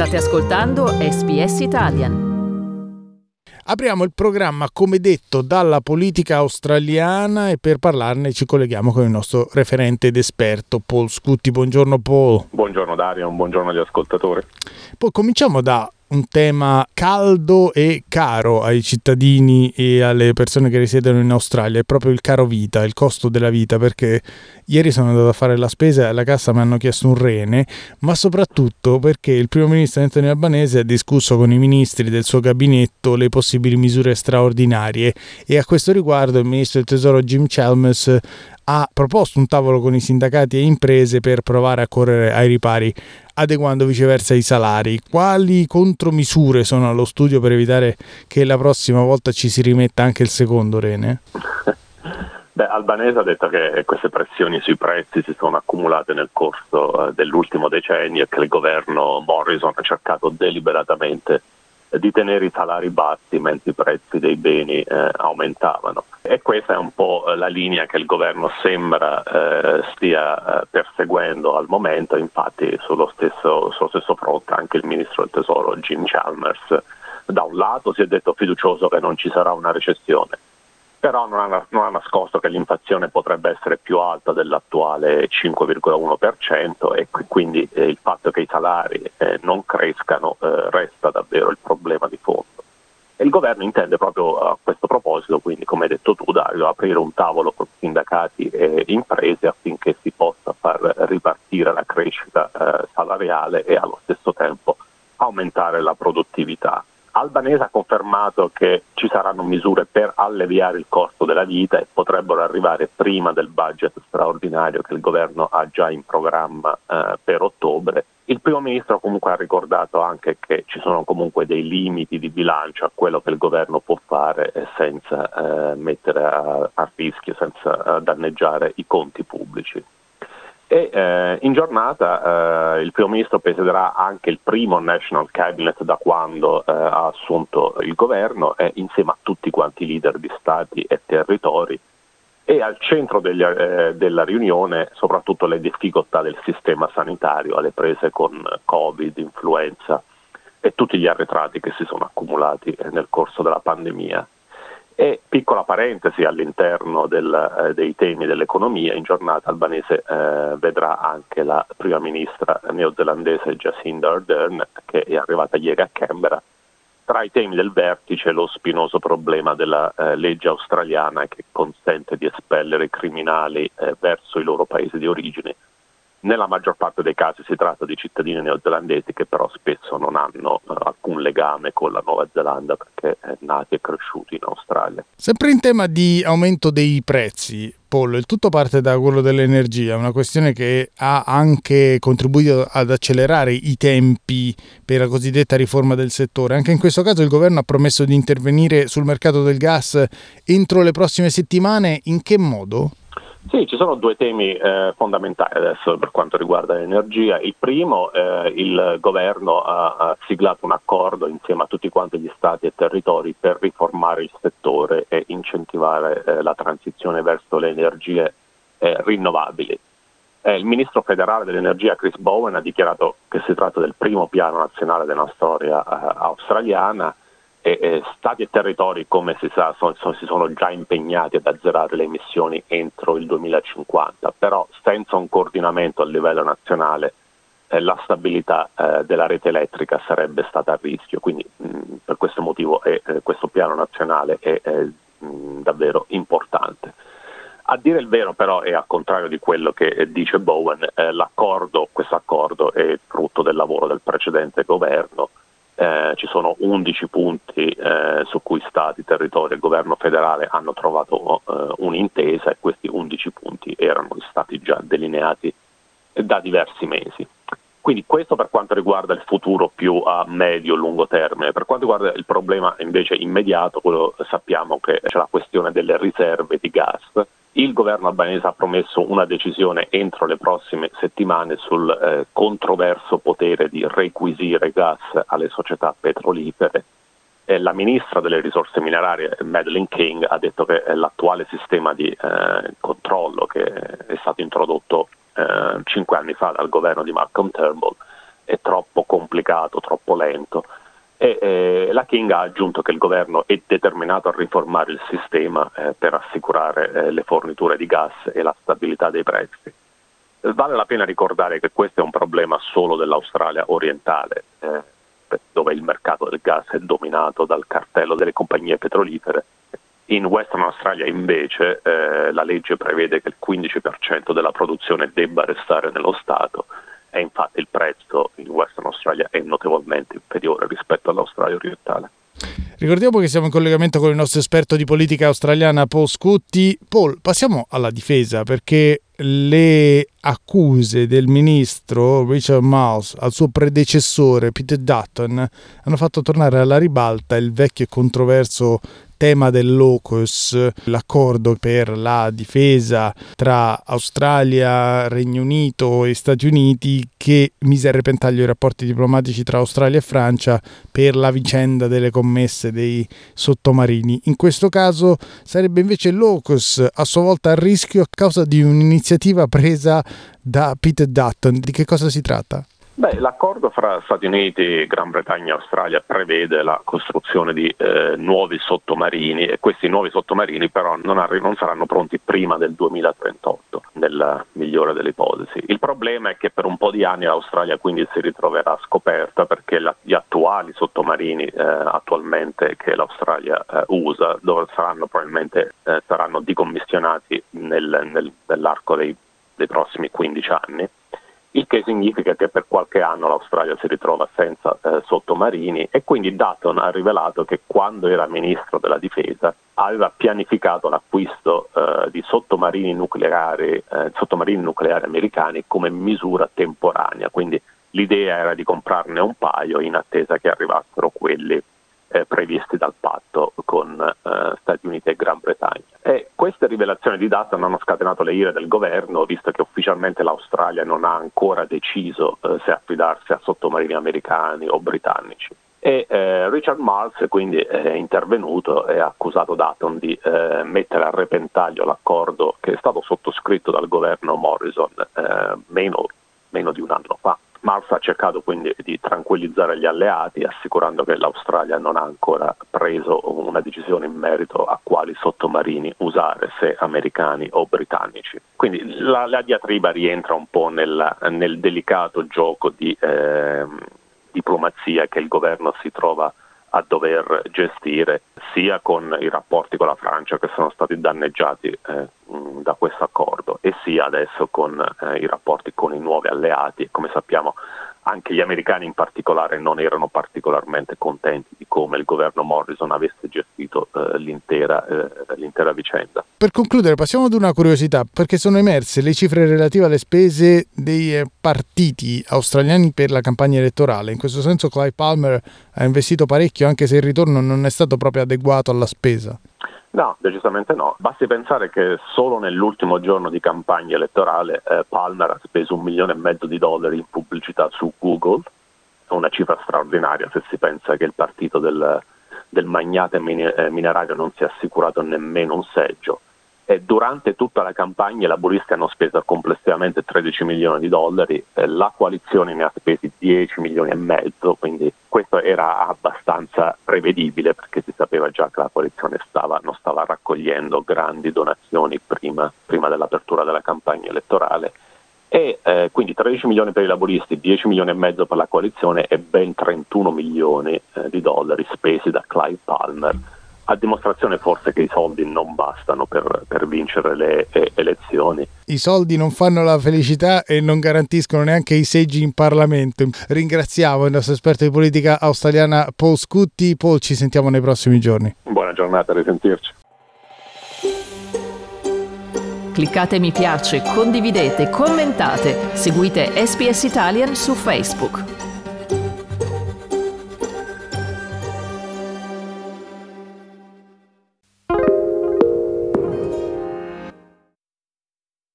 State ascoltando SBS Italian. Apriamo il programma come detto dalla politica australiana e per parlarne ci colleghiamo con il nostro referente ed esperto Paul Scutti. Buongiorno Paul. Buongiorno Dario, buongiorno agli ascoltatori. Poi cominciamo da un tema caldo e caro ai cittadini e alle persone che risiedono in Australia, è proprio il caro vita, il costo della vita, perché ieri sono andato a fare la spesa e alla cassa mi hanno chiesto un rene, ma soprattutto perché il primo ministro Antonio Albanese ha discusso con i ministri del suo gabinetto le possibili misure straordinarie e a questo riguardo il ministro del tesoro Jim Chalmers ha proposto un tavolo con i sindacati e imprese per provare a correre ai ripari, adeguando viceversa i salari. Quali contromisure sono allo studio per evitare che la prossima volta ci si rimetta anche il secondo rene? Beh, Albanese ha detto che queste pressioni sui prezzi si sono accumulate nel corso eh, dell'ultimo decennio e che il governo Morrison ha cercato deliberatamente di tenere i salari bassi mentre i prezzi dei beni eh, aumentavano. E questa è un po' la linea che il governo sembra eh, stia eh, perseguendo al momento, infatti sullo stesso, sullo stesso fronte anche il ministro del tesoro Jim Chalmers da un lato si è detto fiducioso che non ci sarà una recessione, però non ha, non ha, nascosto che l'inflazione potrebbe essere più alta dell'attuale 5,1% e quindi eh, il fatto che i salari eh, non crescano eh, resta davvero il problema di fondo. E il governo intende proprio a questo proposito, quindi come hai detto tu Dario, aprire un tavolo con sindacati e imprese affinché si possa far ripartire la crescita eh, salariale e allo stesso tempo aumentare la produttività. Albanese ha confermato che ci saranno misure per alleviare il costo della vita e potrebbero arrivare prima del budget straordinario che il governo ha già in programma eh, per ottobre. Il primo ministro comunque ha ricordato anche che ci sono comunque dei limiti di bilancio a quello che il governo può fare eh, senza eh, mettere a, a, rischio, senza eh, danneggiare i conti pubblici. E eh, in giornata eh, il primo ministro presiederà anche il primo National Cabinet da quando eh, ha assunto il governo e insieme a tutti quanti i leader di stati e territori e al centro degli, eh, della riunione soprattutto le difficoltà del sistema sanitario alle prese con Covid, influenza e tutti gli arretrati che si sono accumulati nel corso della pandemia. E piccola parentesi all'interno del, eh, dei temi dell'economia, in giornata albanese eh, vedrà anche la prima ministra neozelandese Jacinda Ardern che è arrivata ieri a Canberra. Tra i temi del vertice lo spinoso problema della eh, legge australiana che consente di espellere i criminali eh, verso i loro paesi di origine nella maggior parte dei casi si tratta di cittadini neozelandesi che però spesso non hanno uh, alcun legame con la Nuova Zelanda perché nati e cresciuti in Australia. Sempre in tema di aumento dei prezzi, Paul, il tutto parte da quello dell'energia, una questione che ha anche contribuito ad accelerare i tempi per la cosiddetta riforma del settore. Anche in questo caso il governo ha promesso di intervenire sul mercato del gas entro le prossime settimane. In che modo? Sì, ci sono due temi eh, fondamentali adesso per quanto riguarda l'energia. Il primo, eh, il governo ha, ha, siglato un accordo insieme a tutti quanti gli stati e territori per riformare il settore e incentivare eh, la transizione verso le energie eh, rinnovabili. Eh, il ministro federale dell'energia Chris Bowen ha dichiarato che si tratta del primo piano nazionale della storia eh, australiana e, stati e territori, come si sa, sono, sono, si sono già impegnati ad azzerare le emissioni entro il 2050, però senza un coordinamento a livello nazionale eh, la stabilità eh, della rete elettrica sarebbe stata a rischio, quindi mh, per questo motivo eh, questo piano nazionale è, è mh, davvero importante. A dire il vero però e al contrario di quello che dice Bowen, eh, l'accordo, questo accordo è frutto del lavoro del precedente governo, eh, ci sono 11 punti eh, su cui Stati, territori e governo federale hanno trovato eh, un'intesa e questi 11 punti erano stati già delineati da diversi mesi. Quindi questo per quanto riguarda il futuro più a medio-lungo termine. Per quanto riguarda il problema invece immediato, quello, sappiamo che c'è la questione delle riserve di gas il governo albanese ha promesso una decisione entro le prossime settimane sul eh, controverso potere di requisire gas alle società petrolifere. Eh, la ministra delle risorse minerarie, Madeleine King, ha detto che l'attuale sistema di eh, controllo che è stato introdotto eh, cinque anni fa dal governo di Malcolm Turnbull è troppo complicato, troppo lento. E, eh, la King ha aggiunto che il governo è determinato a riformare il sistema eh, per assicurare eh, le forniture di gas e la stabilità dei prezzi. Vale la pena ricordare che questo è un problema solo dell'Australia orientale, eh, dove il mercato del gas è dominato dal cartello delle compagnie petrolifere. In Western Australia invece eh, la legge prevede che il 15% della produzione debba restare nello Stato e infatti il prezzo in Western Australia è notevolmente inferiore rispetto all'Australia orientale. Ricordiamo che siamo in collegamento con il nostro esperto di politica australiana Paul Scutti. Paul, passiamo alla difesa perché le accuse del ministro Richard Miles al suo predecessore Peter Dutton hanno fatto tornare alla ribalta il vecchio e controverso tema dell'OCUS, l'accordo per la difesa tra Australia, Regno Unito e Stati Uniti che mise a repentaglio i rapporti diplomatici tra Australia e Francia per la vicenda delle commesse dei sottomarini. In questo caso sarebbe invece l'OCUS a sua volta a rischio a causa di un'iniziativa presa da Peter Dutton. Di che cosa si tratta? Beh, l'accordo fra Stati Uniti, Gran Bretagna e Australia prevede la costruzione di eh, nuovi sottomarini e questi nuovi sottomarini però non, arri- non, saranno pronti prima del 2038, nella migliore delle ipotesi. Il problema è che per un po' di anni l'Australia quindi si ritroverà scoperta perché la- gli attuali sottomarini eh, attualmente che l'Australia eh, usa dove saranno probabilmente eh, saranno dicommissionati nel, nel, nell'arco dei, dei prossimi 15 anni il che significa che per qualche anno l'Australia si ritrova senza eh, sottomarini e quindi Dutton ha rivelato che quando era ministro della difesa aveva pianificato l'acquisto eh, di sottomarini nucleari, eh, sottomarini nucleari americani come misura temporanea, quindi l'idea era di comprarne un paio in attesa che arrivassero quelli eh, previsti dal patto con eh, Stati Uniti e Gran Bretagna. E queste rivelazioni di Dutton hanno scatenato le ire del governo, visto che ufficialmente l'Australia non ha ancora deciso eh, se affidarsi a sottomarini americani o britannici. E eh, Richard Marks quindi è intervenuto e ha accusato Dutton di eh, mettere a repentaglio l'accordo che è stato sottoscritto dal governo Morrison eh, meno, meno di un anno fa. Mars ha cercato quindi di tranquillizzare gli alleati assicurando che l'Australia non ha ancora preso una decisione in merito a quali sottomarini usare, se americani o britannici. Quindi la, la diatriba rientra un po' nel, nel delicato gioco di eh, diplomazia che il governo si trova a a dover gestire sia con i rapporti con la Francia che sono stati danneggiati eh, da questo accordo e sia adesso con eh, i rapporti con i nuovi alleati. Come sappiamo anche gli americani in particolare non erano particolarmente contenti di come il governo Morrison avesse gestito eh, l'intera, eh, l'intera, vicenda. Per concludere passiamo ad una curiosità perché sono emerse le cifre relative alle spese dei eh, partiti australiani per la campagna elettorale. In questo senso Clive Palmer ha investito parecchio anche se il ritorno non è stato proprio adeguato alla spesa. No, decisamente no. Basti pensare che solo nell'ultimo giorno di campagna elettorale eh, Palmer ha speso un milione e mezzo di dollari in pubblicità su Google, una cifra straordinaria se si pensa che il partito del, del magnate eh, minerario non si è assicurato nemmeno un seggio e durante tutta la campagna i laburisti hanno speso complessivamente 13 milioni di dollari, eh, la coalizione ne ha spesi 10 milioni e mezzo, quindi questo era abbastanza prevedibile perché si sapeva già che la coalizione stava, non stava raccogliendo grandi donazioni prima, prima dell'apertura della campagna elettorale. E eh, quindi 13 milioni per i laburisti, 10 milioni e mezzo per la coalizione e ben 31 milioni eh, di dollari spesi da Clive Palmer a dimostrazione forse che i soldi non bastano per, per vincere le eh, elezioni. I soldi non fanno la felicità e non garantiscono neanche i seggi in Parlamento. Ringraziamo il nostro esperto di politica australiana Paul Scutti. Paul, ci sentiamo nei prossimi giorni. Buona giornata, a risentirci. Cliccate mi piace, condividete, commentate, seguite SPS Italian su Facebook.